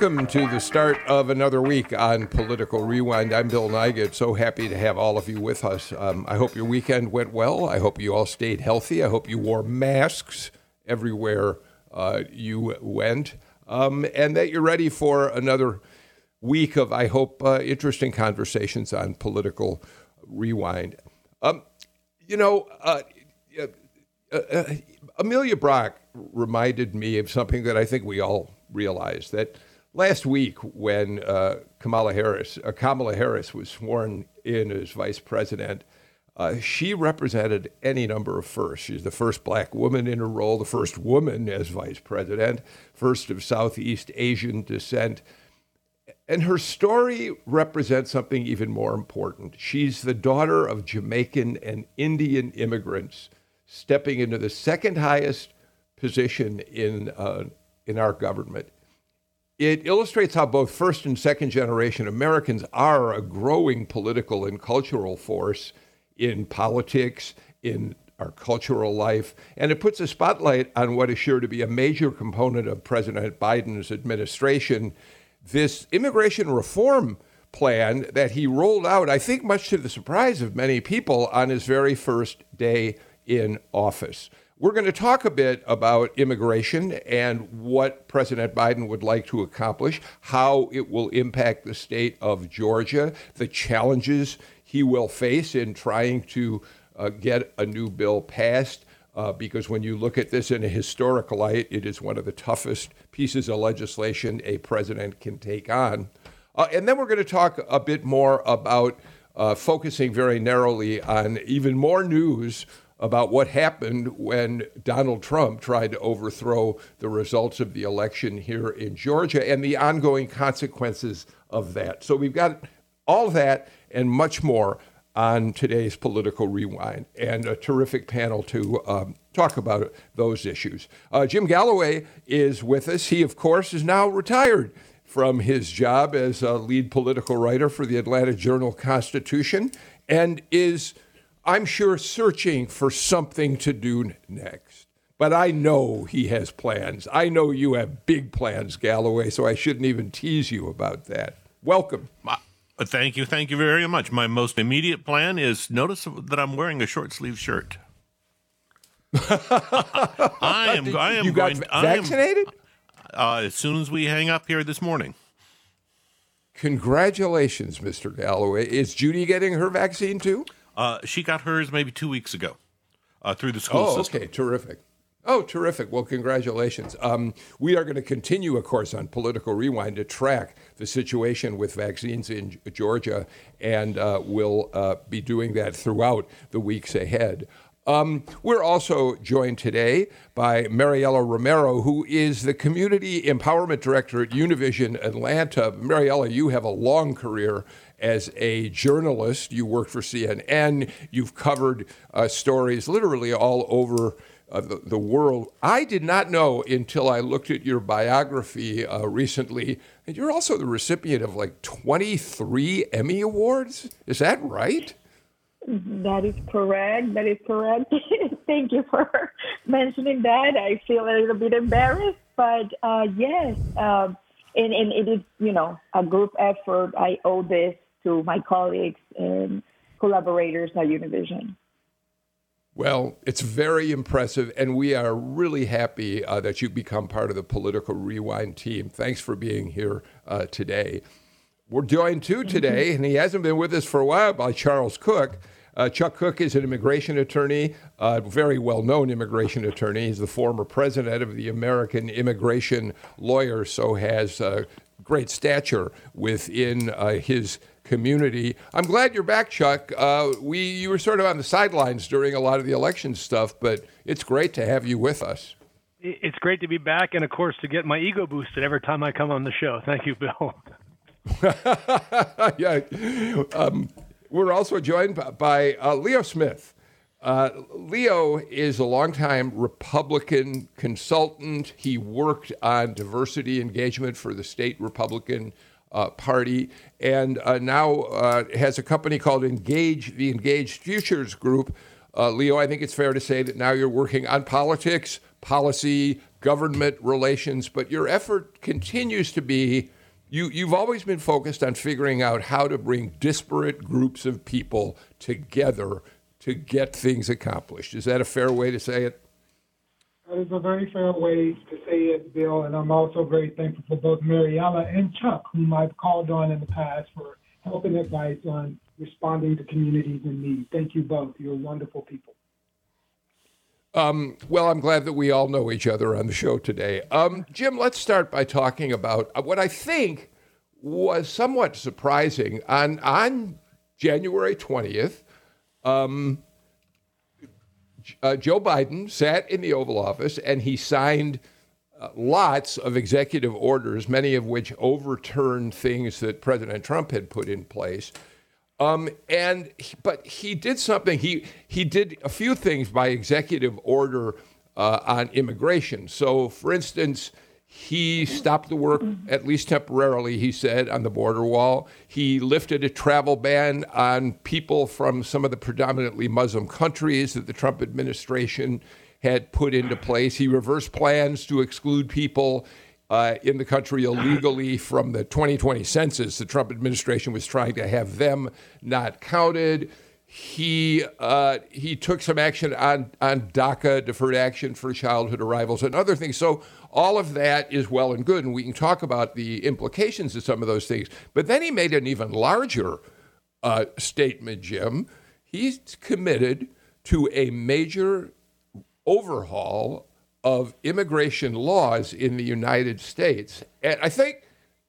Welcome to the start of another week on Political Rewind. I'm Bill Nigut. So happy to have all of you with us. Um, I hope your weekend went well. I hope you all stayed healthy. I hope you wore masks everywhere uh, you went, um, and that you're ready for another week of, I hope, uh, interesting conversations on Political Rewind. Um, you know, uh, uh, uh Amelia Brock reminded me of something that I think we all realize that last week when uh, Kamala Harris, uh, Kamala Harris was sworn in as vice president, uh, she represented any number of firsts. She's the first black woman in her role, the first woman as vice president, first of Southeast Asian descent. And her story represents something even more important. She's the daughter of Jamaican and Indian immigrants stepping into the second highest position in, uh, in our government it illustrates how both first and second generation Americans are a growing political and cultural force in politics, in our cultural life, and it puts a spotlight on what is sure to be a major component of President Biden's administration this immigration reform plan that he rolled out, I think, much to the surprise of many people on his very first day in office. We're going to talk a bit about immigration and what President Biden would like to accomplish, how it will impact the state of Georgia, the challenges he will face in trying to uh, get a new bill passed. Uh, because when you look at this in a historical light, it is one of the toughest pieces of legislation a president can take on. Uh, and then we're going to talk a bit more about uh, focusing very narrowly on even more news about what happened when Donald Trump tried to overthrow the results of the election here in Georgia and the ongoing consequences of that. So we've got all that and much more on today's Political Rewind and a terrific panel to um, talk about those issues. Uh, Jim Galloway is with us. He, of course, is now retired from his job as a lead political writer for the Atlanta Journal Constitution and is I'm sure, searching for something to do next. But I know he has plans. I know you have big plans, Galloway, so I shouldn't even tease you about that. Welcome. Uh, thank you. Thank you very much. My most immediate plan is notice that I'm wearing a short sleeve shirt. I am. I am you going. Got vaccinated? Am, uh, as soon as we hang up here this morning. Congratulations, Mr. Galloway. Is Judy getting her vaccine too? Uh, she got hers maybe two weeks ago uh, through the school oh, system. okay, terrific. Oh, terrific. Well, congratulations. Um, we are going to continue, of course, on Political Rewind to track the situation with vaccines in Georgia, and uh, we'll uh, be doing that throughout the weeks ahead. Um, we're also joined today by Mariela Romero, who is the Community Empowerment Director at Univision Atlanta. Mariela, you have a long career as a journalist. You worked for CNN. You've covered uh, stories literally all over uh, the, the, world. I did not know until I looked at your biography uh, recently that you're also the recipient of like 23 Emmy Awards. Is that right? That is correct. That is correct. Thank you for mentioning that. I feel a little bit embarrassed, but uh, yes, um, and, and it is, you know, a group effort. I owe this to my colleagues and collaborators at Univision. Well, it's very impressive, and we are really happy uh, that you become part of the Political Rewind team. Thanks for being here uh, today. We're joined too today, and he hasn't been with us for a while, by Charles Cook. Uh, Chuck Cook is an immigration attorney, a very well known immigration attorney. He's the former president of the American Immigration Lawyers, so has uh, great stature within uh, his community. I'm glad you're back, Chuck. Uh, we you were sort of on the sidelines during a lot of the election stuff, but it's great to have you with us. It's great to be back, and of course to get my ego boosted every time I come on the show. Thank you, Bill. yeah, um, we're also joined by uh, Leo Smith. Uh, Leo is a longtime Republican consultant. He worked on diversity engagement for the state Republican uh, Party and uh, now uh, has a company called Engage, the Engaged Futures Group. Uh, Leo, I think it's fair to say that now you're working on politics, policy, government relations, but your effort continues to be you, you've always been focused on figuring out how to bring disparate groups of people together to get things accomplished. Is that a fair way to say it? That is a very fair way to say it, Bill. And I'm also very thankful for both Mariela and Chuck, whom I've called on in the past for help and advice on responding to communities in need. Thank you both. You're wonderful people. Um, well, I'm glad that we all know each other on the show today. Um, Jim, let's start by talking about what I think was somewhat surprising. On, on January 20th, um, uh, Joe Biden sat in the Oval Office and he signed uh, lots of executive orders, many of which overturned things that President Trump had put in place. Um, and but he did something. He he did a few things by executive order uh, on immigration. So, for instance, he stopped the work, at least temporarily, he said, on the border wall. He lifted a travel ban on people from some of the predominantly Muslim countries that the Trump administration had put into place. He reversed plans to exclude people uh, in the country illegally from the 2020 census. The Trump administration was trying to have them not counted. He uh, he took some action on on DACA, deferred action for childhood arrivals, and other things. So all of that is well and good, and we can talk about the implications of some of those things. But then he made an even larger uh, statement, Jim. He's committed to a major overhaul of immigration laws in the United States. And I think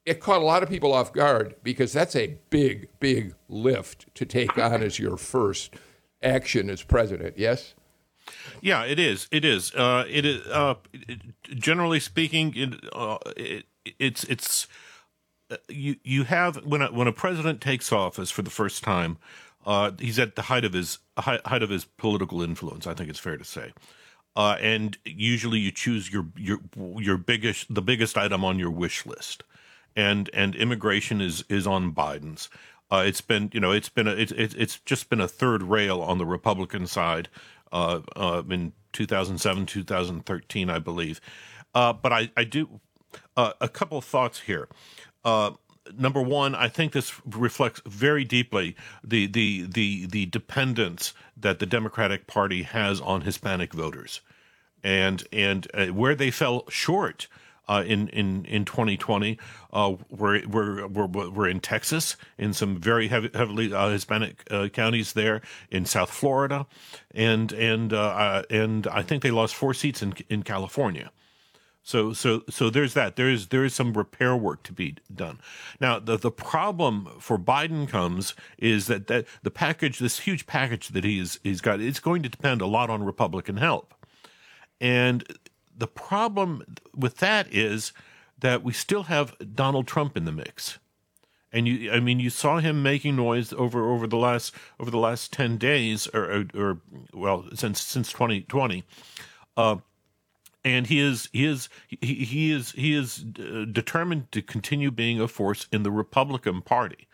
it caught a lot of people off guard because that's a big, big lift to take on as your first action as president. Yes? Yeah, it is. It is. Uh, it is. Uh, generally speaking, it, uh, it, it's it's uh, you you have when a, when a president takes office for the first time, uh, he's at the height of his height of his political influence. I think it's fair to say. Uh, and usually, you choose your your your biggest the biggest item on your wish list, and and immigration is is on Biden's. Uh, it's been, you know, it's been a, it's it's just been a third rail on the Republican side uh, uh, in 2007, 2013, I believe. Uh, but I, I do uh, a couple of thoughts here. Uh, number one, I think this reflects very deeply the the the the dependence that the Democratic Party has on Hispanic voters, and and where they fell short uh, in in in 2020. Uh, we're, we're we're we're in Texas in some very heavy, heavily uh, Hispanic uh, counties there in South Florida, and and uh, uh, and I think they lost four seats in in California. So so so there's that. There is there is some repair work to be done. Now the the problem for Biden comes is that, that the package, this huge package that he's he's got, it's going to depend a lot on Republican help. And the problem with that is that we still have Donald Trump in the mix. And you, I mean, you saw him making noise over, over the last over the last ten days, or, or, or well, since since twenty twenty, uh, and he is he is he, he is he is uh, determined to continue being a force in the Republican Party.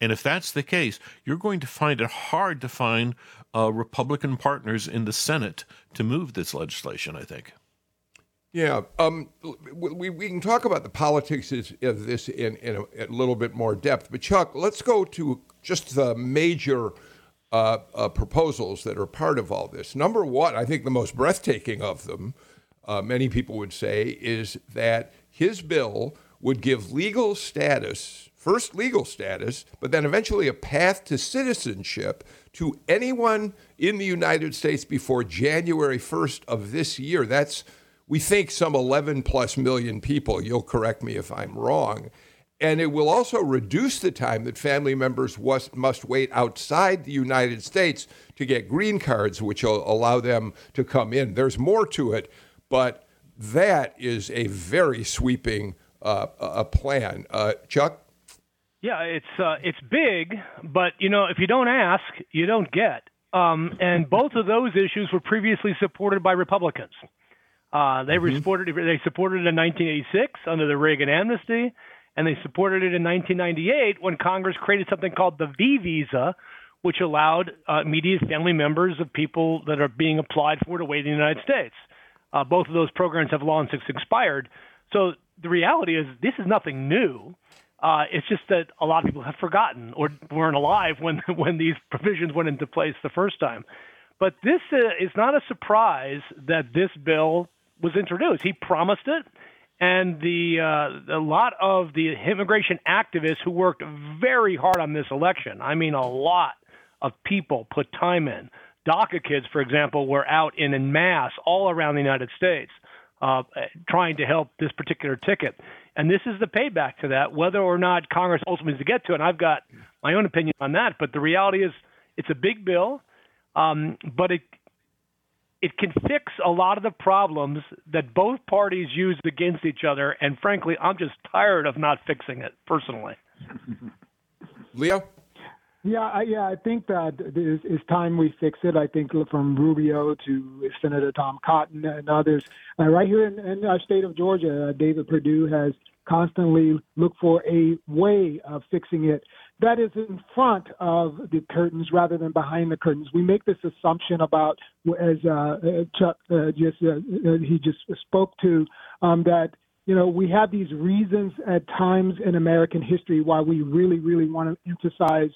And if that's the case, you're going to find it hard to find uh, Republican partners in the Senate to move this legislation. I think. Yeah, um, we, we can talk about the politics of this in, in a, a, little bit more depth. But, Chuck, let's go to just the major uh, uh, proposals that are part of all this. Number one, I think the most breathtaking of them, uh, many people would say, is that his bill would give legal status, first legal status, but then eventually a path to citizenship to anyone in the United States before January 1st of this year. That's we think some 11 plus million people. You'll correct me if I'm wrong. And it will also reduce the time that family members was, must wait outside the United States to get green cards, which will allow them to come in. There's more to it, but that is a very sweeping uh, a plan. Uh, Chuck? Yeah, it's uh, it's big, but you know, if you don't ask, you don't get. Um, and both of those issues were previously supported by Republicans. Uh, they mm-hmm. supported they supported it in 1986 under the Reagan amnesty, and they supported it in 1998 when Congress created something called the V visa, which allowed uh, immediate family members of people that are being applied for to wait in the United States. Uh, both of those programs have long since expired. So the reality is, this is nothing new. Uh, it's just that a lot of people have forgotten or weren't alive when when these provisions went into place the first time. But this uh, is not a surprise that this bill was introduced. He promised it, and the uh, a lot of the immigration activists who worked very hard on this election. I mean, a lot of people put time in. DACA kids, for example, were out in en masse all around the United States uh, trying to help this particular ticket. And this is the payback to that, whether or not Congress ultimately to get to it. And I've got my own opinion on that. But the reality is, it's a big bill, um, but it it can fix a lot of the problems that both parties used against each other. And frankly, I'm just tired of not fixing it personally. Leo? Yeah, I, yeah, I think that it's, it's time we fix it. I think from Rubio to Senator Tom Cotton and others, uh, right here in, in, our state of Georgia, uh, David Perdue has constantly looked for a way of fixing it that is in front of the curtains rather than behind the curtains. We make this assumption about, as uh, uh Chuck uh, just uh, he just spoke to, um, that you know we have these reasons at times in American history why we really, really want to emphasize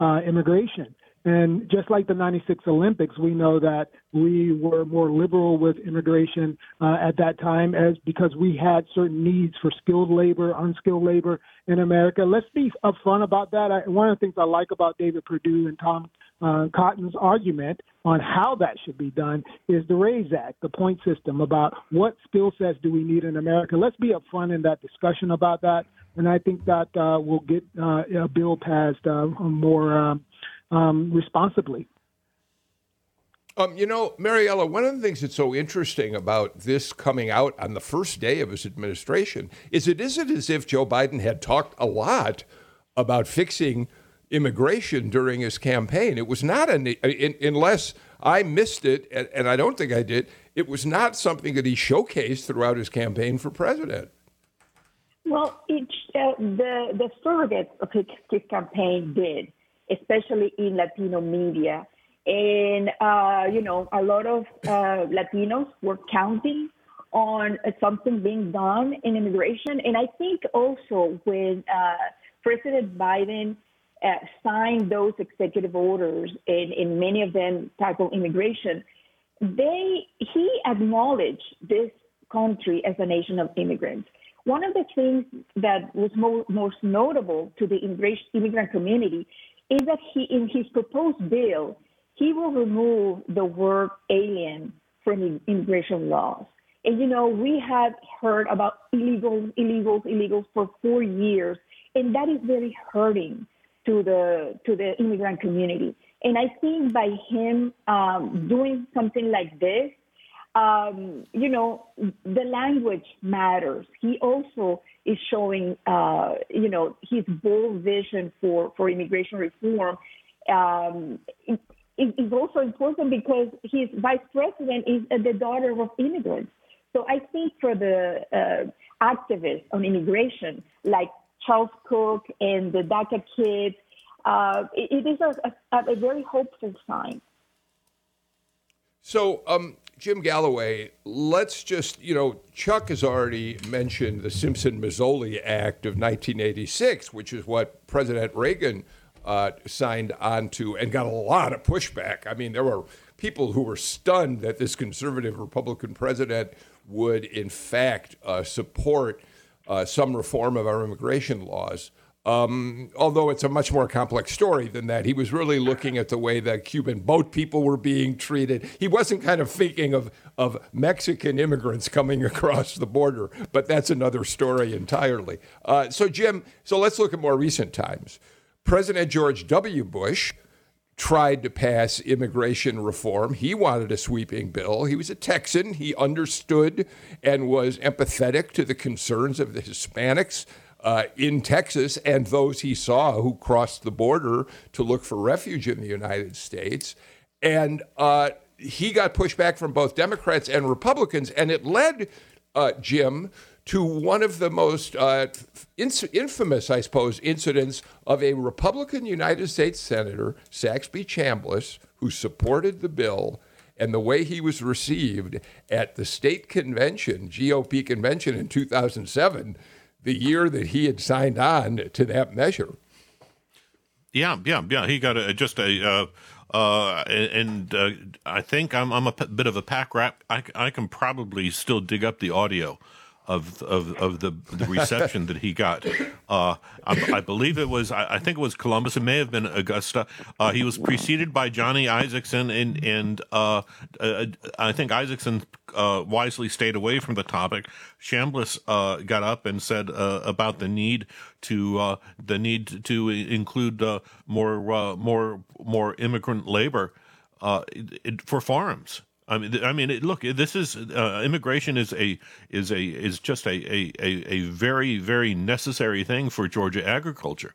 uh, immigration. And just like the 96 Olympics, we know that we were more liberal with immigration uh, at that time as because we had certain needs for skilled labor, unskilled labor in America. Let's be upfront about that. I, one of the things I like about David Perdue and Tom uh, Cotton's argument on how that should be done is the RAISE Act, the point system about what skill sets do we need in America. Let's be upfront in that discussion about that and I think that uh, will get uh, a bill passed uh, more um, um, responsibly. Um, you know, Mariela, one of the things that's so interesting about this coming out on the first day of his administration is it isn't as if Joe Biden had talked a lot about fixing immigration during his campaign. It was not, an, in, unless I missed it, and, and I don't think I did, it was not something that he showcased throughout his campaign for president. Well, it, uh, the the surrogates of his, his, campaign did, especially in Latino media, and uh, you know a lot of uh, Latinos were counting on something being done in immigration, and I think also when uh, President Biden uh, signed those executive orders, and, and many of them tackle immigration, they he acknowledged this country as a nation of immigrants. One of the things that was mo- most notable to the immigrant community is that he, in his proposed bill, he will remove the word alien from immigration laws. And you know, we have heard about illegal, illegals, illegals for four years, and that is very hurting to the to the immigrant community. And I think by him um, doing something like this, um, you know, the language matters. He also is showing, uh, you know, his bold vision for, for immigration reform. Um, is also important because his vice president is the daughter of immigrants. So I think for the uh, activists on immigration, like Charles Cook and the DACA kids, uh, it, it is a, a, a very hopeful sign. So, um, Jim Galloway, let's just, you know, Chuck has already mentioned the Simpson Mazzoli Act of 1986, which is what President Reagan uh, signed onto and got a lot of pushback. I mean, there were people who were stunned that this conservative Republican president would, in fact, uh, support uh, some reform of our immigration laws. Um, although it's a much more complex story than that. He was really looking at the way that Cuban boat people were being treated. He wasn't kind of thinking of, of Mexican immigrants coming across the border, but that's another story entirely. Uh, so, Jim, so let's look at more recent times. President George W. Bush tried to pass immigration reform. He wanted a sweeping bill. He was a Texan. He understood and was empathetic to the concerns of the Hispanics uh, in Texas and those he saw who crossed the border to look for refuge in the United States. and uh, he got pushback from both Democrats and Republicans, and it led uh, Jim to one of the most uh, infamous, I suppose, incidents of a Republican United States Senator, Saxby Chambliss, who supported the bill and the way he was received at the state convention, GOP convention in 2007, the year that he had signed on to that measure. Yeah, yeah, yeah. He got a, just a, uh, uh, and uh, I think I'm, I'm a p- bit of a pack rat. I, I can probably still dig up the audio of of, of the the reception that he got. Uh, I, I, believe it was I, I, think it was Columbus. It may have been Augusta. Uh, he was preceded by Johnny Isakson, and and uh, uh I think Isakson uh, wisely stayed away from the topic. Chambliss uh, got up and said about the need to the need to include more more more immigrant labor for farms I mean, I mean, look, this is uh, immigration is a is a is just a, a, a, very very necessary thing for Georgia agriculture,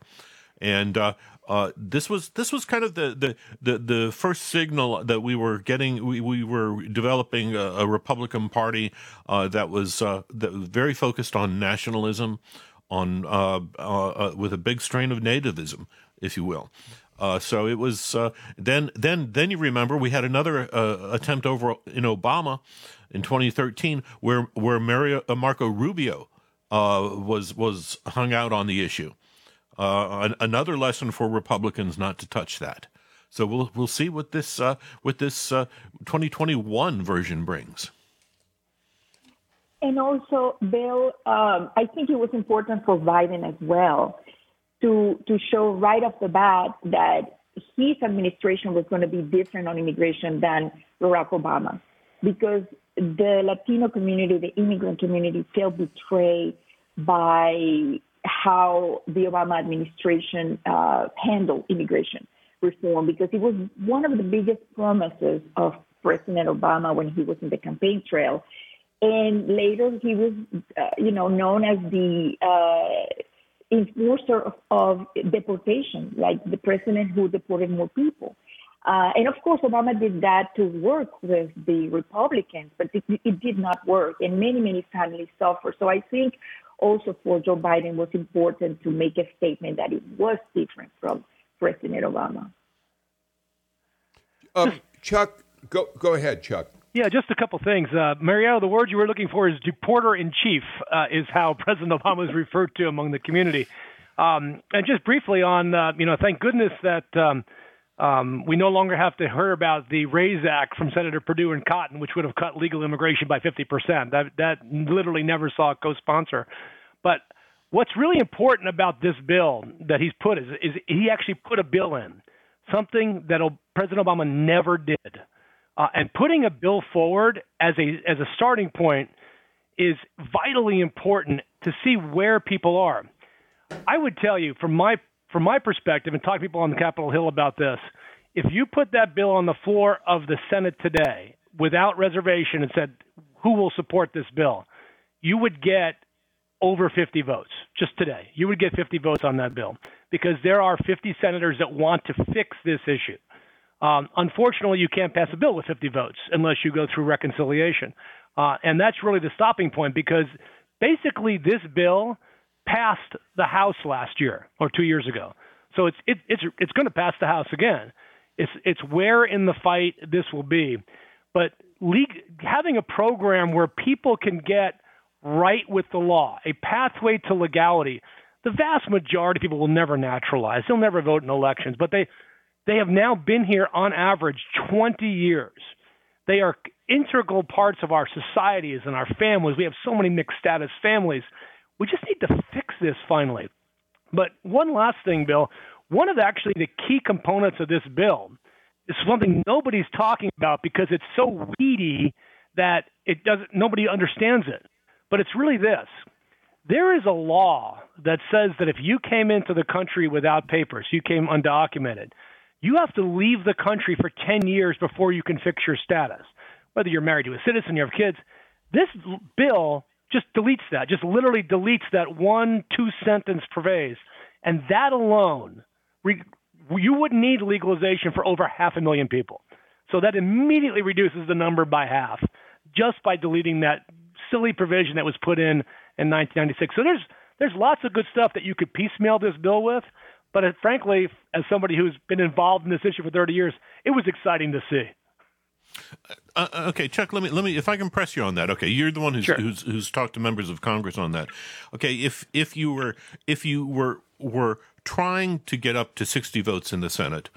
and uh, uh, this was this was kind of the, the, the, the, first signal that we were getting. We, we were developing a, a Republican Party uh, that was uh, that was very focused on nationalism, on uh, with a big strain of nativism, if you will. Uh, so it was uh, then then then you remember we had another uh, attempt over in Obama in 2013 where where Mario, uh, Marco Rubio uh, was was hung out on the issue. Uh, an, another lesson for Republicans not to touch that. So we'll we'll see what this what this 2021 version brings. And also, Bill, um, I think it was important for Biden as well to to show right off the bat that his administration was going to be different on immigration than Barack Obama, because the Latino community, the immigrant community, felt betrayed by how the Obama administration uh, handled immigration reform, because it was one of the biggest promises of President Obama when he was in the campaign trail. And later, he was, uh, you know, known as the uh, enforcer of, of deportation, like the president who deported more people. Uh, and of course, Obama did that to work with the Republicans, but it, it, did not work, and many, many families suffer. So I think also for Joe Biden was important to make a statement that it was different from President Obama. Um, Chuck, go go ahead, Chuck. Yeah, just a couple things. Uh, Mariano, the word you were looking for is deporter in chief, uh, is how President Obama is referred to among the community. Um, and just briefly on, uh, you know, thank goodness that um, um, we no longer have to hear about the RAISE Act from Senator Perdue and Cotton, which would have cut legal immigration by 50%. That, that literally never saw a co sponsor. But what's really important about this bill that he's put is, is he actually put a bill in, something that President Obama never did. Uh, and putting a bill forward as a as a starting point is vitally important to see where people are. I would tell you from my from my perspective and talk to people on the Capitol Hill about this, if you put that bill on the floor of the Senate today without reservation and said who will support this bill, you would get over 50 votes just today. You would get 50 votes on that bill because there are 50 senators that want to fix this issue. Um, unfortunately, you can't pass a bill with 50 votes unless you go through reconciliation. Uh, and that's really the stopping point because basically this bill passed the House last year or two years ago. So it's, it, it's, it's going to pass the House again. It's, it's where in the fight this will be. But having a program where people can get right with the law, a pathway to legality, the vast majority of people will never naturalize. They'll never vote in elections, but they they have now been here on average 20 years. They are integral parts of our societies and our families. We have so many mixed status families. We just need to fix this finally. But one last thing, Bill. One of actually the key components of this bill is something nobody's talking about because it's so weedy that it doesn't nobody understands it. But it's really this. There is a law that says that if you came into the country without papers, you came undocumented, you have to leave the country for 10 years before you can fix your status. Whether you're married to a citizen, you have kids, this bill just deletes that, just literally deletes that one, two sentence phrase. And that alone, you wouldn't need legalization for over half a million people. So that immediately reduces the number by half just by deleting that silly provision that was put in in 1996. So there's there's lots of good stuff that you could piecemeal this bill with, but it, frankly, as somebody who's been involved in this issue for 30 years, it was exciting to see. Uh, uh, okay, Chuck. Let me let me if I can press you on that. Okay, you're the one who's, sure. who's who's talked to members of Congress on that. Okay, if if you were if you were were trying to get up to 60 votes in the Senate,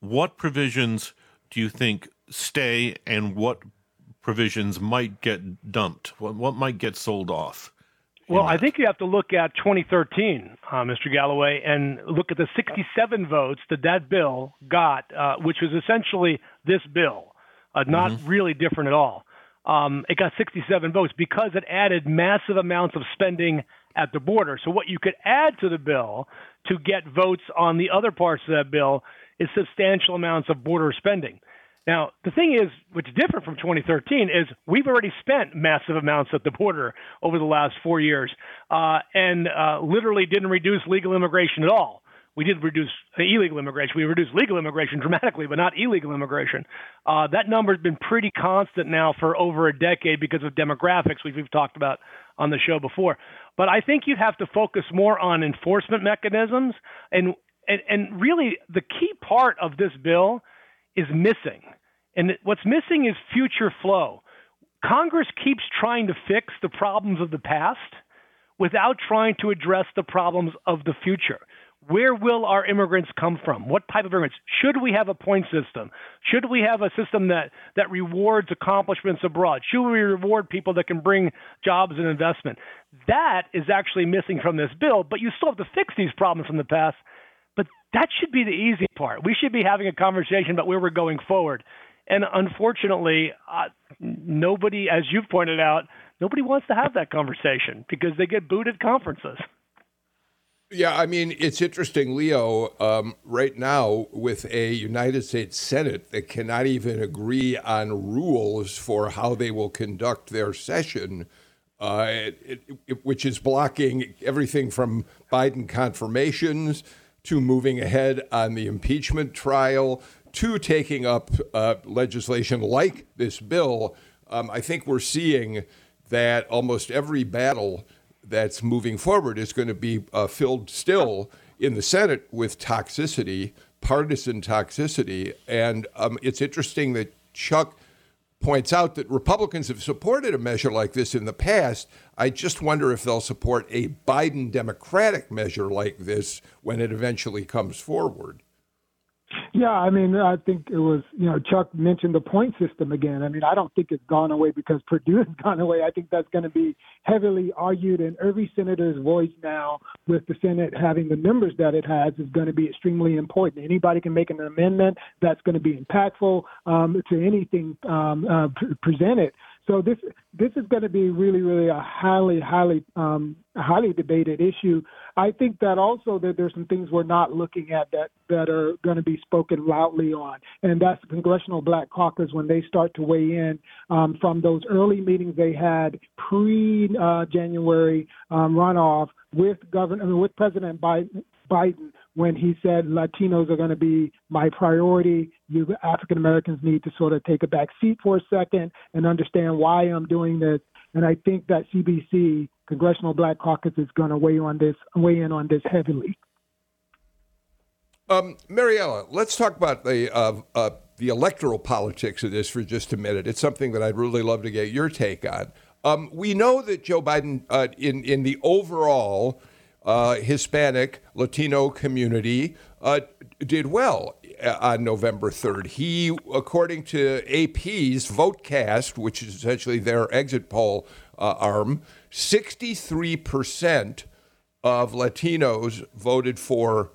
what provisions do you think stay, and what provisions might get dumped? What what might get sold off? Well, I think you have to look at 2013, uh, Mr. Galloway, and look at the 67 votes that that bill got, uh, which was essentially this bill uh, not mm-hmm. really different at all. Um, it got 67 votes because it added massive amounts of spending at the border. So what you could add to the bill to get votes on the other parts of that bill is substantial amounts of border spending. Now, the thing is, what's different from 2013 is we've already spent massive amounts at the border over the last four years uh, and uh, literally didn't reduce legal immigration at all we did reduce illegal immigration. We reduced legal immigration dramatically, but not illegal immigration. Uh, that number has been pretty constant now for over a decade because of demographics, which we've talked about on the show before. But I think you have to focus more on enforcement mechanisms, and and, and really the key part of this bill is missing, and what's missing is future flow. Congress keeps trying to fix the problems of the past without trying to address the problems of the future where will our immigrants come from? What type of immigrants? Should we have a point system? Should we have a system that, that rewards accomplishments abroad? Should we reward people that can bring jobs and investment? That is actually missing from this bill, but you still have to fix these problems from the past. That should be the easy part. We should be having a conversation about where we're going forward. And unfortunately, uh, nobody, as you've pointed out, nobody wants to have that conversation because they get booed at conferences. Yeah, I mean, it's interesting, Leo, um, right now with a United States Senate that cannot even agree on rules for how they will conduct their session, uh, it, it, which is blocking everything from Biden confirmations to moving ahead on the impeachment trial to taking up uh, legislation like this bill. Um, I think we're seeing that almost every battle that's moving forward is going to be uh, filled still in the Senate with toxicity, partisan toxicity. And um, it's interesting that Chuck points out that Republicans have supported a measure like this in the past. I just wonder if they'll support a Biden Democratic measure like this when it eventually comes forward. Yeah, I mean, I think it was, you know, Chuck mentioned the point system again. I mean, I don't think it's gone away because Perdue has gone away. I think that's going to be heavily argued, and every senator's voice now, with the Senate having the numbers that it has, is going to be extremely important. Anybody can make an amendment that's going to be impactful um, to anything um, uh, presented. So this this is going to be really, really a highly, highly, um, highly debated issue. I think that also that there's some things we're not looking at that that are going to be spoken loudly on, and that's the Congressional Black Caucus when they start to weigh in um, from those early meetings they had pre-January uh, um, runoff with Governor, I mean, with President Biden, Biden when he said Latinos are going to be my priority. You African Americans need to sort of take a back seat for a second and understand why I'm doing this. And I think that CBC, Congressional Black Caucus, is going to weigh on this, weigh in on this heavily. Um, Mariela, let's talk about the uh, uh, the electoral politics of this for just a minute. It's something that I'd really love to get your take on. Um, we know that Joe Biden, uh, in in the overall uh, Hispanic Latino community uh, did well uh, on November 3rd. He, according to AP's VoteCast, which is essentially their exit poll uh, arm, 63% of Latinos voted for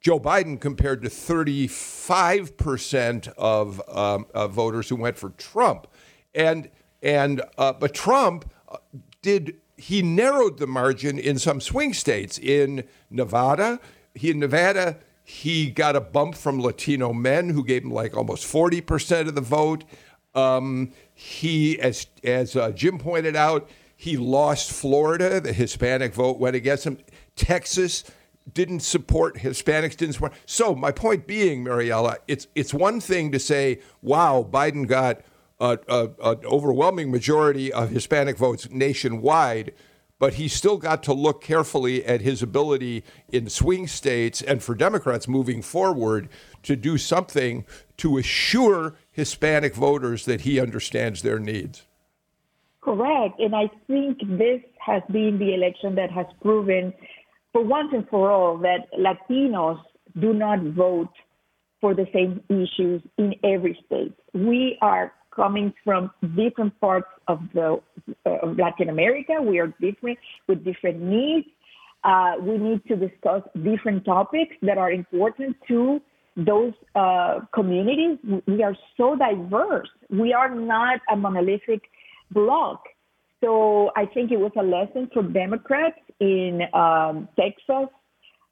Joe Biden compared to 35% of, um, voters who went for Trump. And, and uh, but Trump uh, did he narrowed the margin in some swing states. In Nevada, he in Nevada he got a bump from Latino men who gave him like almost forty percent of the vote. Um, he, as as uh, Jim pointed out, he lost Florida. The Hispanic vote went against him. Texas didn't support Hispanics, didn't support. So my point being, Mariela, it's it's one thing to say, "Wow, Biden got an overwhelming majority of Hispanic votes nationwide." But he still got to look carefully at his ability in swing states and for Democrats moving forward to do something to assure Hispanic voters that he understands their needs. Correct. And I think this has been the election that has proven, for once and for all, that Latinos do not vote for the same issues in every state. We are coming from different parts of the uh, of Latin America. We are different with different needs. Uh, we need to discuss different topics that are important to those uh, communities. We are so diverse. We are not a monolithic block. So I think it was a lesson for Democrats in um, Texas,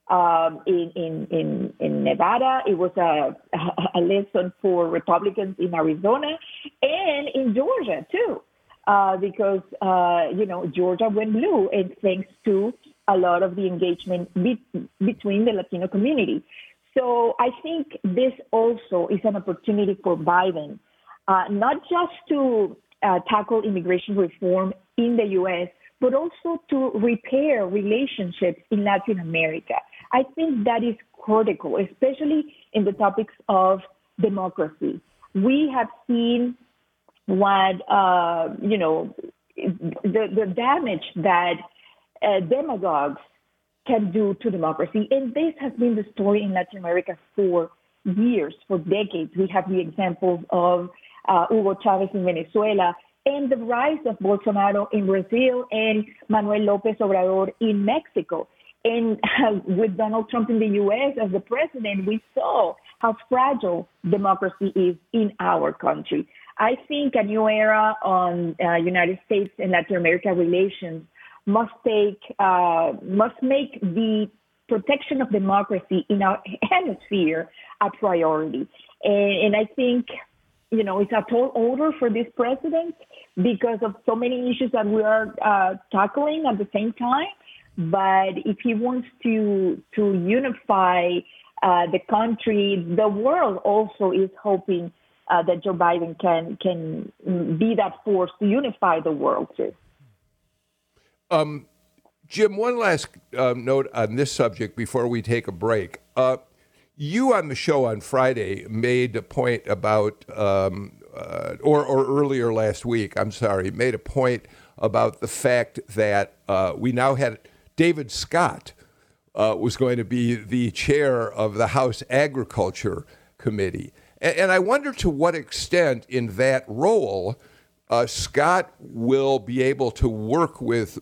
um, in, in, in, in Nevada. It was a, a lesson for Republicans in Arizona and in Georgia, too, uh, because, uh, you know, Georgia went blue, and thanks to a lot of the engagement be- between the Latino community. So I think this also is an opportunity for Biden, uh, not just to uh, tackle immigration reform in the U.S., but also to repair relationships in Latin America. I think that is critical, especially in the topics of democracy. We have seen what, uh, you know, the, the damage that uh, demagogues can do to democracy. And this has been the story in Latin America for years, for decades. We have the examples of uh, Hugo Chavez in Venezuela and the rise of Bolsonaro in Brazil and Manuel Lopez Obrador in Mexico. And with Donald Trump in the U.S. as the president, we saw how fragile democracy is in our country. I think a new era on uh, United States and Latin America relations must take uh, must make the protection of democracy in our hemisphere a priority. And, and I think you know it's a tall order for this president because of so many issues that we are uh, tackling at the same time. But if he wants to to unify uh, the country, the world also is hoping uh, that Joe Biden can can be that force to unify the world too. Um, Jim, one last uh, note on this subject before we take a break. Uh, you on the show on Friday made a point about, um, uh, or, or earlier last week, I'm sorry, made a point about the fact that we now had David Scott uh, was going to be the chair of the House Agriculture Committee. And, and I wonder to what extent, in that role, uh, Scott will be able to work with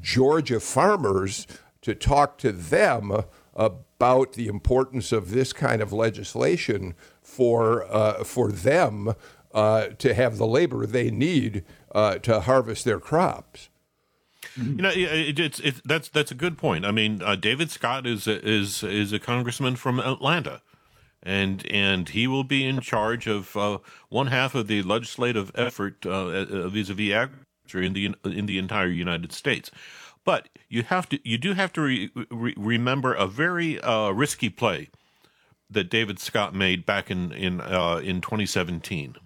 Georgia farmers to talk to them about the importance of this kind of legislation for uh, for them uh, to have the labor they need uh, to harvest their crops. You know, it, it's it, that's that's a good point. I mean, uh, David Scott is a, is is a congressman from Atlanta, and and he will be in charge of uh, one half of the legislative effort uh, vis-a-vis agriculture in the in the entire United States. But you have to you do have to re, re, remember a very uh, risky play that David Scott made back in in uh, in 2017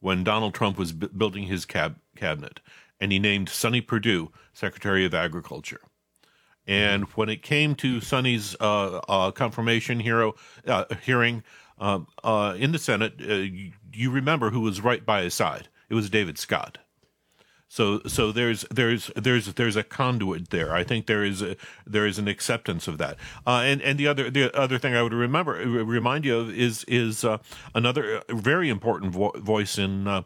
when Donald Trump was b- building his cab- cabinet and he named Sonny Perdue Secretary of Agriculture. And when it came to Sonny's uh, uh, confirmation hero, uh, hearing um, uh, in the Senate, uh, you, you remember who was right by his side. It was David Scott. So so there's there's there's there's a conduit there. I think there is a, there is an acceptance of that. Uh, and and the other the other thing I would remember remind you of is is uh, another very important vo- voice in uh,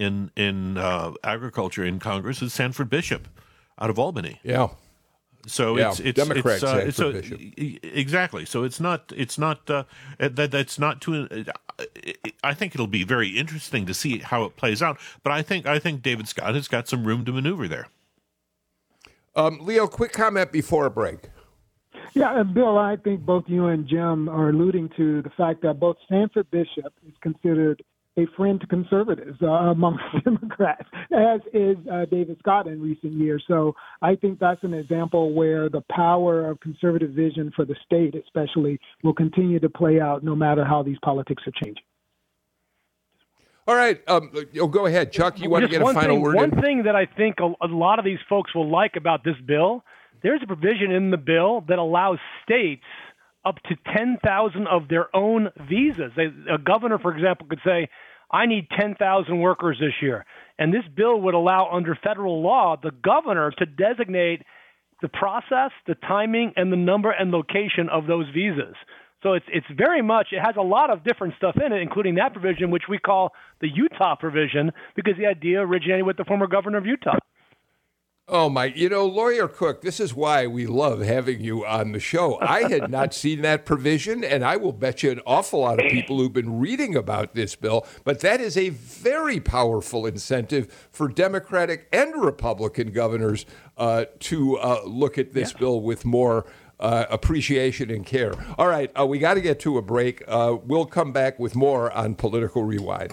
in in uh, agriculture in Congress is Sanford Bishop out of Albany. Yeah. So yeah, it's it's Democrats it's, uh, so, Bishop. exactly. So it's not it's not uh, that that's not too. Uh, I think it'll be very interesting to see how it plays out. But I think I think David Scott has got some room to maneuver there. Um, Leo, quick comment before a break. Yeah, and Bill, I think both you and Jim are alluding to the fact that both Sanford Bishop is considered a friend to conservatives uh, amongst Democrats, as is uh, David Scott in recent years. So I think that's an example where the power of conservative vision for the state, especially, will continue to play out no matter how these politics are changing. All right. Um, oh, go ahead, Chuck. You want Just to get a one final thing, word One in? thing that I think a, a lot of these folks will like about this bill, there's a provision in the bill that allows states up to 10,000 of their own visas. They, a governor, for example, could say, I need 10,000 workers this year. And this bill would allow, under federal law, the governor to designate the process, the timing, and the number and location of those visas. So it's it's very much it has a lot of different stuff in it, including that provision, which we call the Utah provision, because the idea originated with the former governor of Utah. Oh my! You know, lawyer Cook. This is why we love having you on the show. I had not seen that provision, and I will bet you an awful lot of people who've been reading about this bill. But that is a very powerful incentive for Democratic and Republican governors uh, to uh, look at this bill with more. Uh, appreciation and care. All right, uh, we got to get to a break. Uh, we'll come back with more on Political Rewind.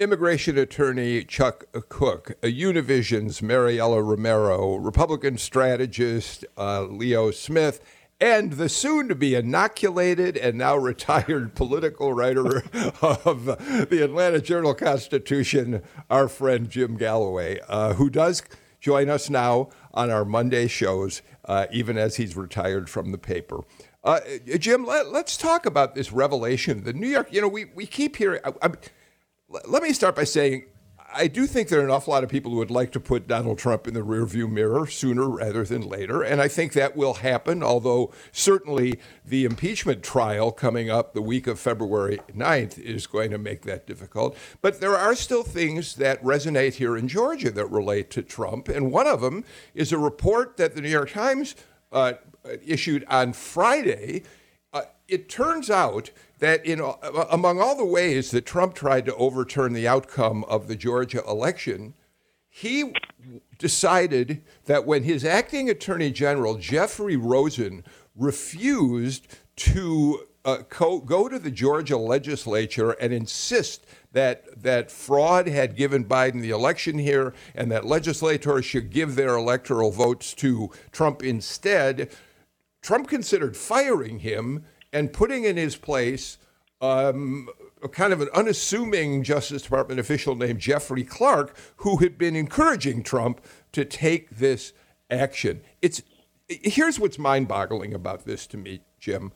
Immigration attorney Chuck Cook, Univision's Mariela Romero, Republican strategist uh, Leo Smith, and the soon to be inoculated and now retired political writer of the Atlanta Journal Constitution, our friend Jim Galloway, uh, who does join us now on our Monday shows, uh, even as he's retired from the paper. Uh, Jim, let, us talk about this revelation. The New York, you know, we, we keep hearing. I, I, let me start by saying I do think there are an awful lot of people who would like to put Donald Trump in the rearview mirror sooner rather than later. And I think that will happen, although certainly the impeachment trial coming up the week of February 9th is going to make that difficult. But there are still things that resonate here in Georgia that relate to Trump. And one of them is a report that the New York Times uh, issued on Friday. Uh, it turns out that in among all the ways that Trump tried to overturn the outcome of the Georgia election, he decided that when his acting attorney general Jeffrey Rosen refused to uh, co- go to the Georgia legislature and insist that that fraud had given Biden the election here and that legislators should give their electoral votes to Trump instead, Trump considered firing him and putting in his place um, a kind of an unassuming Justice Department official named Jeffrey Clark, who had been encouraging Trump to take this action. It's here's what's mind-boggling about this to me, Jim.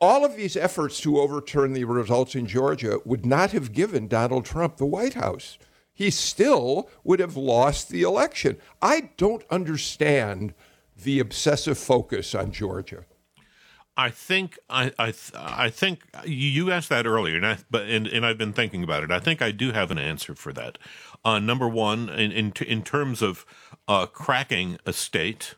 All of these efforts to overturn the results in Georgia would not have given Donald Trump the White House. He still would have lost the election. I don't understand the obsessive focus on Georgia. I think I I I think you asked that earlier, and I, but and, and I've been thinking about it. I think I do have an answer for that. Uh, number one, in in, in terms of uh, cracking a state,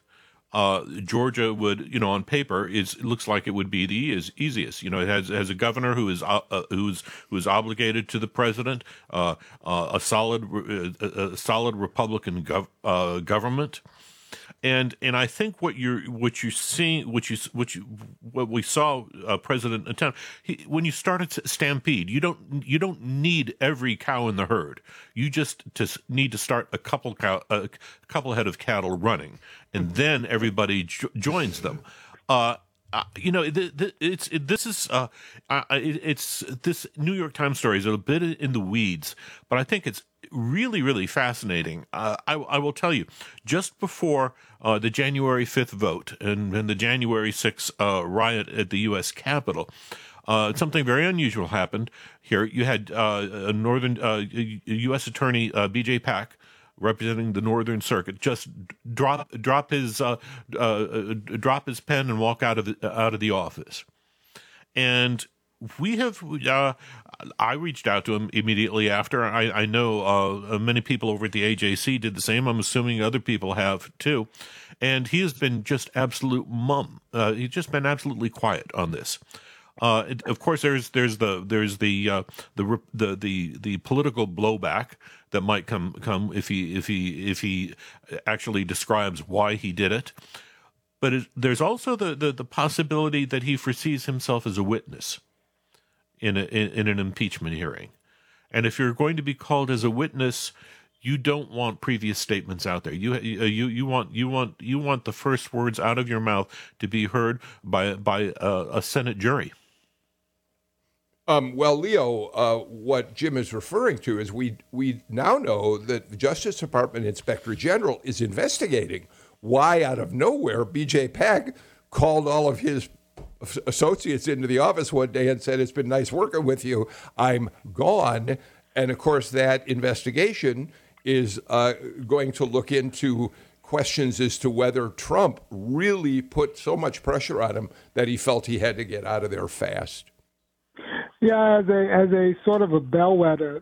uh, Georgia would, you know, on paper, is looks like it would be the is easiest. You know, it has has a governor who is uh, who's who is obligated to the president, uh, uh, a solid a solid Republican gov- government and and I think what you're what you're seeing what you what you what we saw uh, President attempt he, when you started stampede you don't you don't need every cow in the herd you just just need to start a couple cow a couple head of cattle running and then everybody jo- joins them. Uh, uh, you know, the, the, it's it, this is uh, uh, it, it's this New York Times story is a bit in the weeds, but I think it's really really fascinating. Uh, I, I will tell you, just before uh, the January fifth vote and, and the January sixth uh, riot at the U.S. Capitol. something very unusual happened here. You had a northern U.S. Attorney B.J. Pak, representing the Northern Circuit, just drop drop his uh, uh, drop his pen and walk out of the, out of the office. And we have uh, I reached out to him immediately after. I, I know uh, many people over at the AJC did the same. I'm assuming other people have too. And he has been just absolute mum. Uh, he's just been absolutely quiet on this. Uh, it, of course, there's there's the there's the, uh, the the the the political blowback that might come come if he if he if he actually describes why he did it. But it, there's also the, the the possibility that he foresees himself as a witness in, a, in, in an impeachment hearing. And if you're going to be called as a witness, you don't want previous statements out there. You you you want you want you want the first words out of your mouth to be heard by by a, a Senate jury. Um, well, Leo, uh, what Jim is referring to is we we now know that the Justice Department Inspector General is investigating why, out of nowhere, B.J. Pak called all of his associates into the office one day and said, It's been nice working with you. I'm gone. And of course, that investigation is uh, going to look into questions as to whether Trump really put so much pressure on him that he felt he had to get out of there fast. Yeah, as a as a sort of a bellwether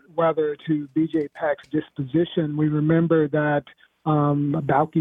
to BJ Pak's disposition, we remember that um,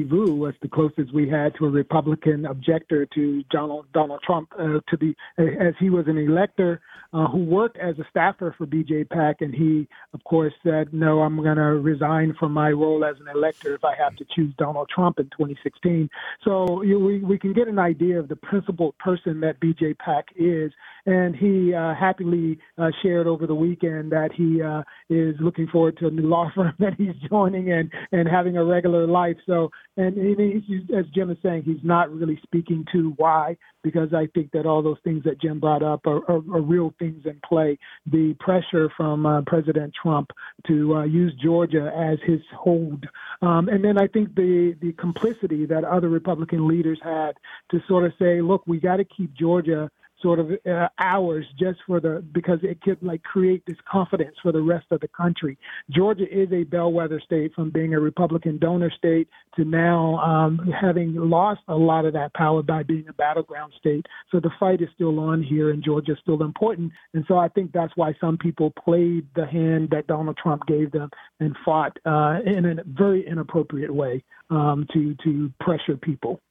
Vu was the closest we had to a Republican objector to Donald Donald Trump uh, to the as he was an elector uh, who worked as a staffer for BJ Pak, and he, of course, said, "No, I'm going to resign from my role as an elector if I have to choose Donald Trump in 2016." So you we we can get an idea of the principled person that BJ Pak is, and he uh, happily uh, shared over the weekend that he uh, is looking forward to a new law firm that he's joining and and having a regular life. So, and, and as Jim is saying, he's not really speaking to why because I think that all those things that Jim brought up are, are, are real things in play. The pressure from uh, President Trump to uh, use Georgia as his hold, um, and then I think the the complicity that other Republican leaders had to sort of say, look, we got to keep Georgia sort of uh, hours just for the because it could like create this confidence for the rest of the country. Georgia is a bellwether state from being a Republican donor state to now um, having lost a lot of that power by being a battleground state. So the fight is still on here, and Georgia is still important. And so I think that's why some people played the hand that Donald Trump gave them and fought uh, in a very inappropriate way um, to to pressure people.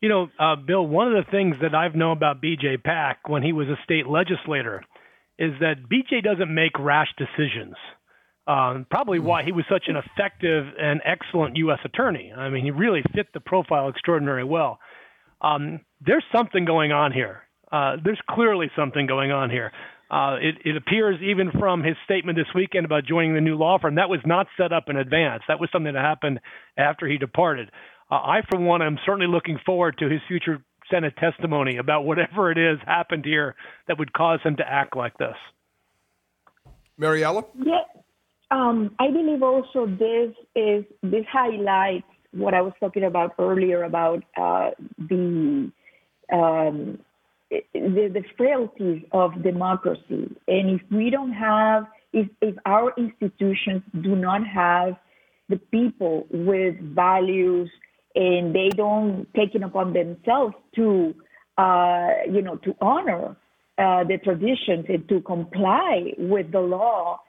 You know, uh, Bill, one of the things that I've known about BJ Pak when he was a state legislator is that BJ doesn't make rash decisions. Um, probably why he was such an effective and excellent U.S. attorney. I mean, he really fit the profile extraordinarily well. Um, there's something going on here. Uh, there's clearly something going on here. Uh, it, it appears even from his statement this weekend about joining the new law firm that was not set up in advance. That was something that happened after he departed. Uh, I, for one, am certainly looking forward to his future Senate testimony about whatever it is happened here that would cause him to act like this. Mariela? Yeah, um, I believe also this is this highlights what I was talking about earlier about uh, the, um, the the frailties of democracy, and if we don't have if, if our institutions do not have the people with values and they don't take it upon themselves to, uh, you know, to honor uh, the traditions and to comply with the law,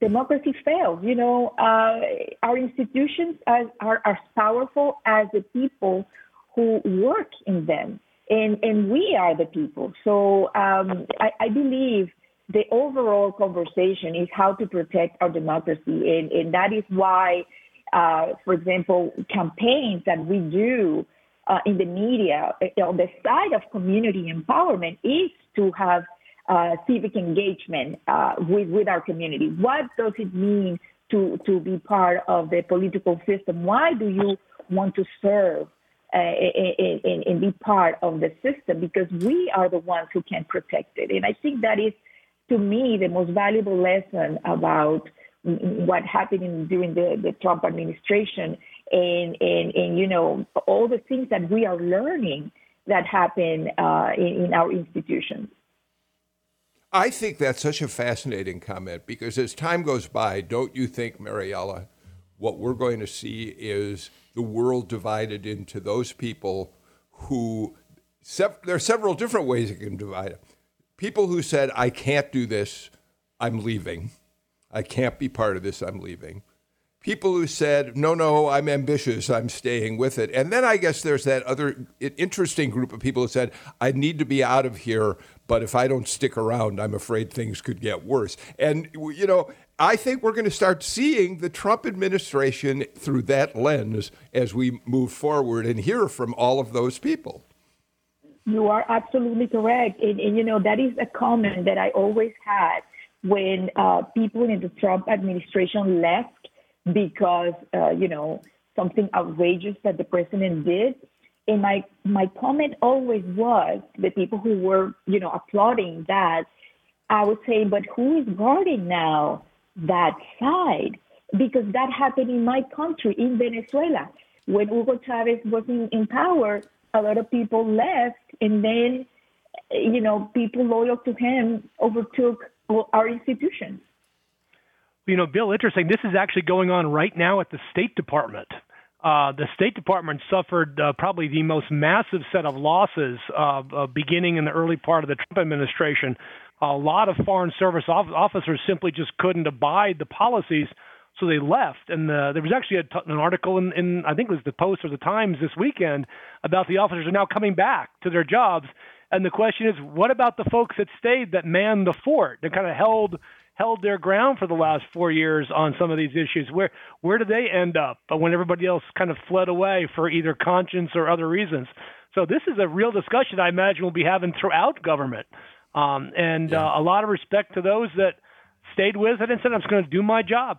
democracy fails. You know, uh, our institutions are, are as powerful as the people who work in them, and and we are the people. So um, I, I believe the overall conversation is how to protect our democracy, and, and that is why uh, for example, campaigns that we do uh, in the media uh, on the side of community empowerment is to have uh, civic engagement uh, with, with our community. What does it mean to, to be part of the political system? Why do you want to serve uh, and, and be part of the system? Because we are the ones who can protect it. And I think that is, to me, the most valuable lesson about what happened during the, the Trump administration and, and, and, you know, all the things that we are learning that happen uh, in, in our institutions. I think that's such a fascinating comment because as time goes by, don't you think, Mariela, what we're going to see is the world divided into those people who there are several different ways you can divide it. People who said, I can't do this, I'm leaving. I can't be part of this, I'm leaving. People who said, no, no, I'm ambitious, I'm staying with it. And then I guess there's that other interesting group of people who said, I need to be out of here, but if I don't stick around, I'm afraid things could get worse. And, you know, I think we're going to start seeing the Trump administration through that lens as we move forward and hear from all of those people. You are absolutely correct. And, and you know, that is a comment that I always had when uh, people in the Trump administration left because, uh, you know, something outrageous that the president did. And my, my comment always was the people who were, you know, applauding that, I would say, but who is guarding now that side? Because that happened in my country, in Venezuela. When Hugo Chavez was in, in power, a lot of people left, and then, you know, people loyal to him overtook our institutions. You know, Bill, interesting. This is actually going on right now at the State Department. Uh, the State Department suffered uh, probably the most massive set of losses uh, beginning in the early part of the Trump administration. A lot of Foreign Service officers simply just couldn't abide the policies, so they left. And uh, there was actually an article in, in, I think it was the Post or the Times this weekend, about the officers are now coming back to their jobs. And the question is, what about the folks that stayed that manned the fort that kind of held held their ground for the last four years on some of these issues. Where where did they end up But when everybody else kind of fled away for either conscience or other reasons? So this is a real discussion I imagine we'll be having throughout government, um, and yeah. uh, a lot of respect to those that stayed with it and said, "I'm just going to do my job."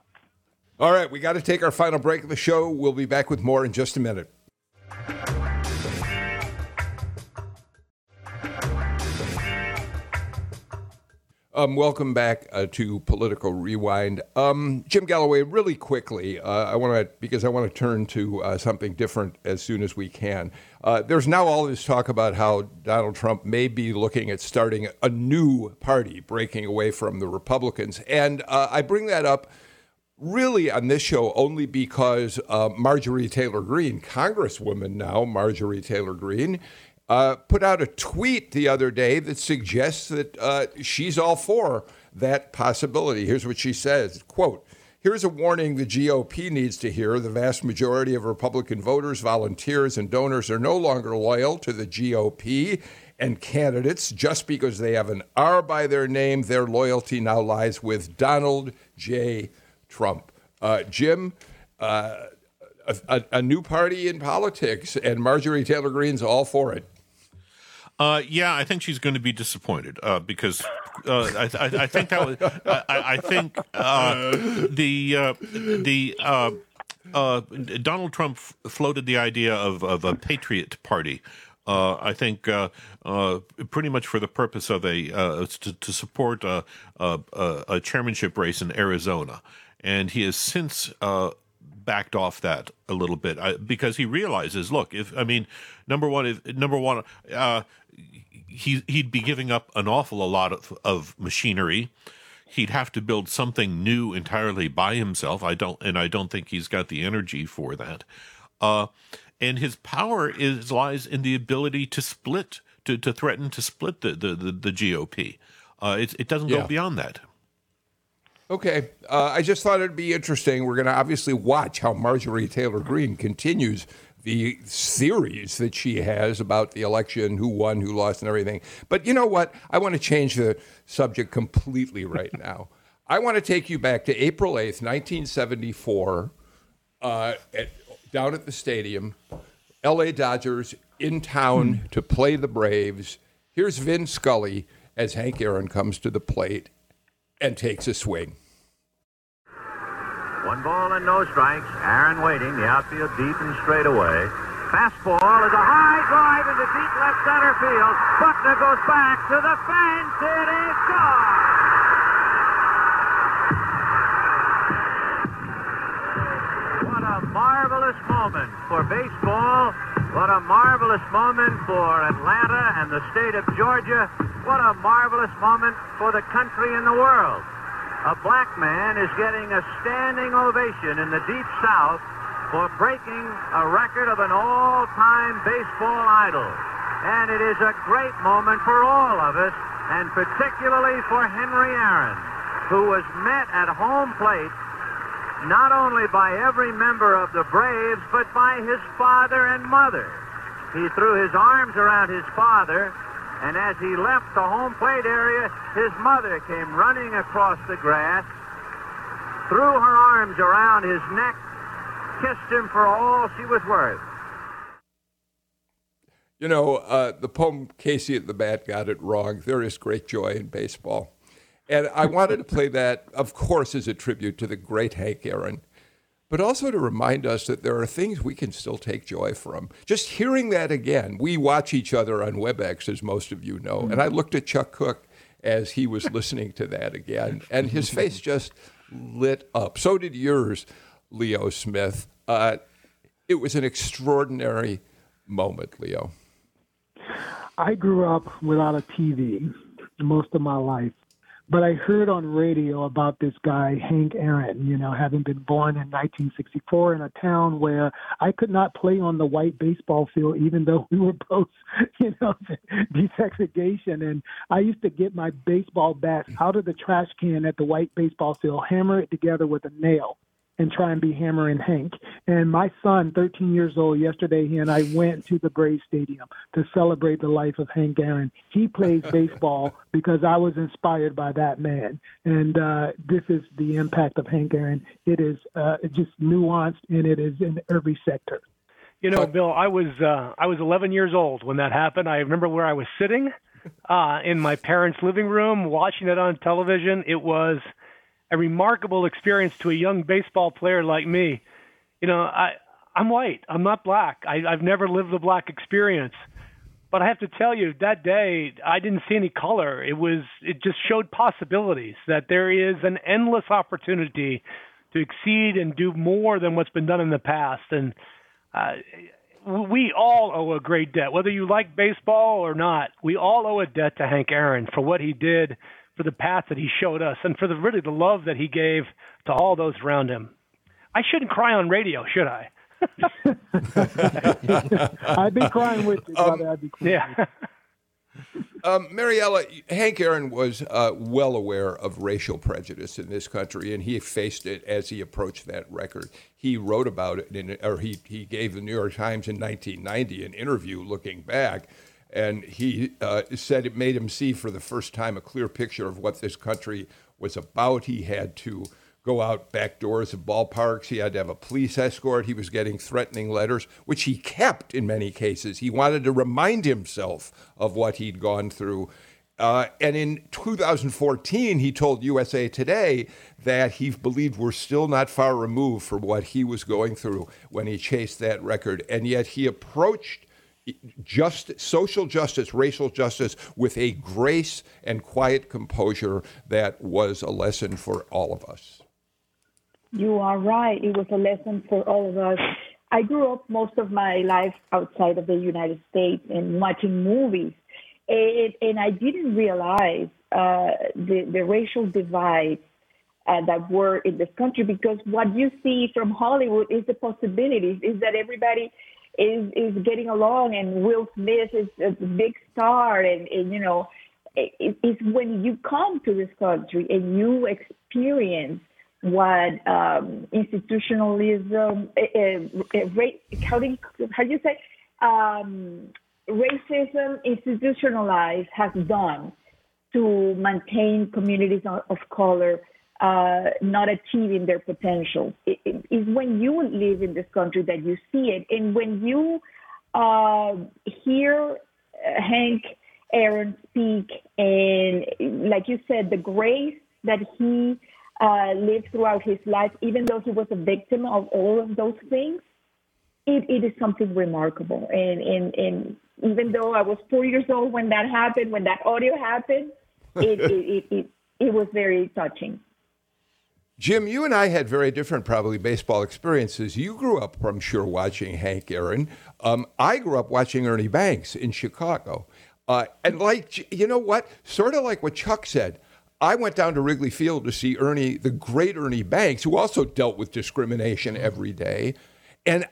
All right, we got to take our final break of the show. We'll be back with more in just a minute. Um, welcome back uh, to Political Rewind. Um, Jim Galloway, really quickly, uh, I want to because I want to turn to uh, something different as soon as we can. Uh, there's now all this talk about how Donald Trump may be looking at starting a new party, breaking away from the Republicans, and uh, I bring that up really on this show only because uh, Marjorie Taylor Greene, Congresswoman now, Marjorie Taylor Greene, uh, put out a tweet the other day that suggests that uh, she's all for that possibility. Here's what she says quote, Here's a warning the GOP needs to hear. The vast majority of Republican voters, volunteers, and donors are no longer loyal to the GOP and candidates just because they have an R by their name. Their loyalty now lies with Donald J. Trump. Uh, Jim, uh, a, a, new party in politics, and Marjorie Taylor Greene's all for it. Uh, yeah, I think she's going to be disappointed uh, because uh, I, I, I, think that was I, I think uh, the uh, the uh, Donald Trump floated the idea of, of a patriot party. I think pretty much for the purpose of a to, to, support a, a, a, chairmanship race in Arizona, and he has since backed off that a little bit I, because he realizes, look, if I mean, number one, if number one, uh, he he'd be giving up an awful lot of, of machinery. He'd have to build something new entirely by himself. I don't, and I don't think he's got the energy for that. Uh, and his power is lies in the ability to split, to, to threaten to split the the the, the GOP. Uh, it it doesn't yeah. go beyond that. Okay. Uh, I just thought it'd be interesting. We're going to obviously watch how Marjorie Taylor Greene continues the theories that she has about the election, who won, who lost, and everything. But you know what? I want to change the subject completely right now. I want to take you back to April 8th, 1974, uh, at, down at the stadium. LA Dodgers in town to play the Braves. Here's Vin Scully as Hank Aaron comes to the plate and takes a swing. One ball and no strikes. Aaron waiting. The outfield deep and straight away. Fastball is a high drive into deep left center field. Buckner goes back to the fence. It is gone. What a marvelous moment for baseball What a marvelous moment for Atlanta and the state of Georgia. What a marvelous moment for the country and the world. A black man is getting a standing ovation in the Deep South for breaking a record of an all-time baseball idol. And it is a great moment for all of us, and particularly for Henry Aaron, who was met at home plate not only by every member of the Braves, but by his father and mother. He threw his arms around his father, and as he left the home plate area, his mother came running across the grass, threw her arms around his neck, kissed him for all she was worth. You know, uh, the poem Casey at the Bat got it wrong. There is great joy in baseball. And I wanted to play that, of course, as a tribute to the great Hank Aaron, but also to remind us that there are things we can still take joy from. Just hearing that again, we watch each other on WebEx, as most of you know. And I looked at Chuck Cook as he was listening to that again, and his face just lit up. So did yours, Leo Smith. Uh, it was an extraordinary moment, Leo. I grew up without a TV most of my life. But I heard on radio about this guy, Hank Aaron, you know, having been born in 1964 in a town where I could not play on the white baseball field, even though we were both, you know, desegregation. And I used to get my baseball bats out of the trash can at the white baseball field, hammer it together with a nail and try and be Hammerin' Hank. And my son, 13 years old, yesterday he and I went to the Braves Stadium to celebrate the life of Hank Aaron. He plays baseball because I was inspired by that man. And uh, this is the impact of Hank Aaron. It is uh, just nuanced and it is in every sector. You know, Bill, I was uh, I was 11 years old when that happened. I remember where I was sitting uh, in my parents' living room watching it on television. It was a remarkable experience to a young baseball player like me. You know, I I'm white. I'm not black. I, I've never lived the black experience. But I have to tell you, that day I didn't see any color. It was it just showed possibilities that there is an endless opportunity to exceed and do more than what's been done in the past. And uh, we all owe a great debt, whether you like baseball or not. We all owe a debt to Hank Aaron for what he did for the path that he showed us and for the really the love that he gave to all those around him. I shouldn't cry on radio, should I? I'd be crying with you, brother. Um, I'd be crying. Yeah. Um, Mariela, Hank Aaron was uh, well aware of racial prejudice in this country, and he faced it as he approached that record. He wrote about it, in, or he, he gave the New York Times in 1990 an interview looking back and he uh, said it made him see for the first time a clear picture of what this country was about. He had to go out back doors of ballparks. He had to have a police escort. He was getting threatening letters, which he kept in many cases. He wanted to remind himself of what he'd gone through. Uh, and in 2014, he told USA Today that he believed we're still not far removed from what he was going through when he chased that record. And yet he approached just social justice, racial justice, with a grace and quiet composure that was a lesson for all of us. You are right. It was a lesson for all of us. I grew up most of my life outside of the United States and watching movies, and, and I didn't realize uh, the the racial divide uh, that were in this country because what you see from Hollywood is the possibilities is that everybody is is getting along, and Will Smith is a big star, and, and you know, it, it's when you come to this country and you experience what um, institutionalism, uh, how do you say, um, racism institutionalized has done to maintain communities of color uh, not achieving their potential. It, it is when you live in this country that you see it, and when you uh, hear uh, Hank Aaron speak, and like you said, the grace that he uh, lived throughout his life, even though he was a victim of all of those things, it, it is something remarkable. And, and, and even though I was four years old when that happened, when that audio happened, it, it, it, it, it was very touching. Jim, you and I had very different, probably, baseball experiences. You grew up, I'm sure, watching Hank Aaron. Um, I grew up watching Ernie Banks in Chicago. Uh, and, like, you know what? Sort of like what Chuck said. I went down to Wrigley Field to see Ernie, the great Ernie Banks, who also dealt with discrimination every day. And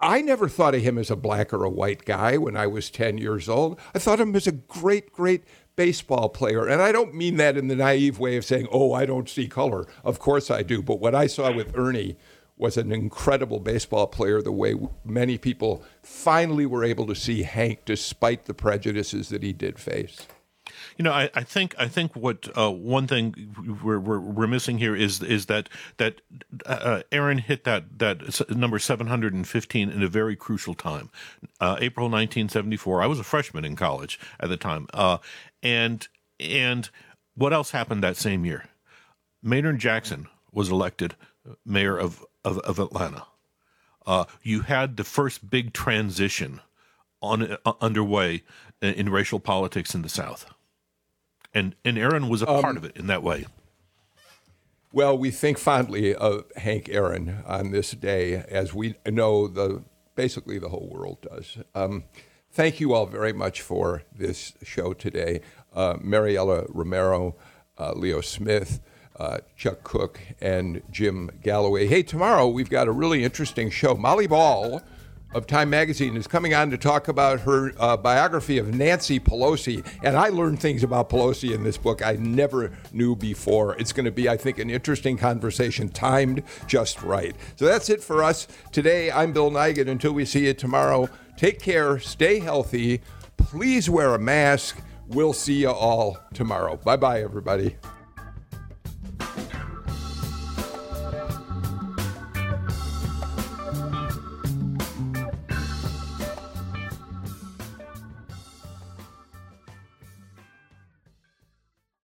I never thought of him as a black or a white guy when I was 10 years old. I thought of him as a great, great baseball player. And I don't mean that in the naive way of saying, oh, I don't see color. Of course I do. But what I saw with Ernie was an incredible baseball player, the way many people finally were able to see Hank despite the prejudices that he did face. You know, I, I think I think what uh, one thing we're, we're, we're missing here is is that that uh, Aaron hit that that number seven hundred and fifteen in a very crucial time, uh, April nineteen seventy four. I was a freshman in college at the time, uh, and and what else happened that same year? Maynard Jackson was elected mayor of of, of Atlanta. Uh, you had the first big transition on uh, underway in, in racial politics in the South and and Aaron was a um, part of it in that way. Well, we think fondly of Hank Aaron on this day, as we know the basically the whole world does. Um, thank you all very much for this show today, uh, Mariela Romero, uh, Leo Smith. Uh, Chuck Cook and Jim Galloway. Hey, tomorrow we've got a really interesting show. Molly Ball of Time Magazine is coming on to talk about her uh, biography of Nancy Pelosi. And I learned things about Pelosi in this book I never knew before. It's going to be, I think, an interesting conversation, timed just right. So that's it for us today. I'm Bill Nigut. Until we see you tomorrow, take care, stay healthy, please wear a mask. We'll see you all tomorrow. Bye bye, everybody.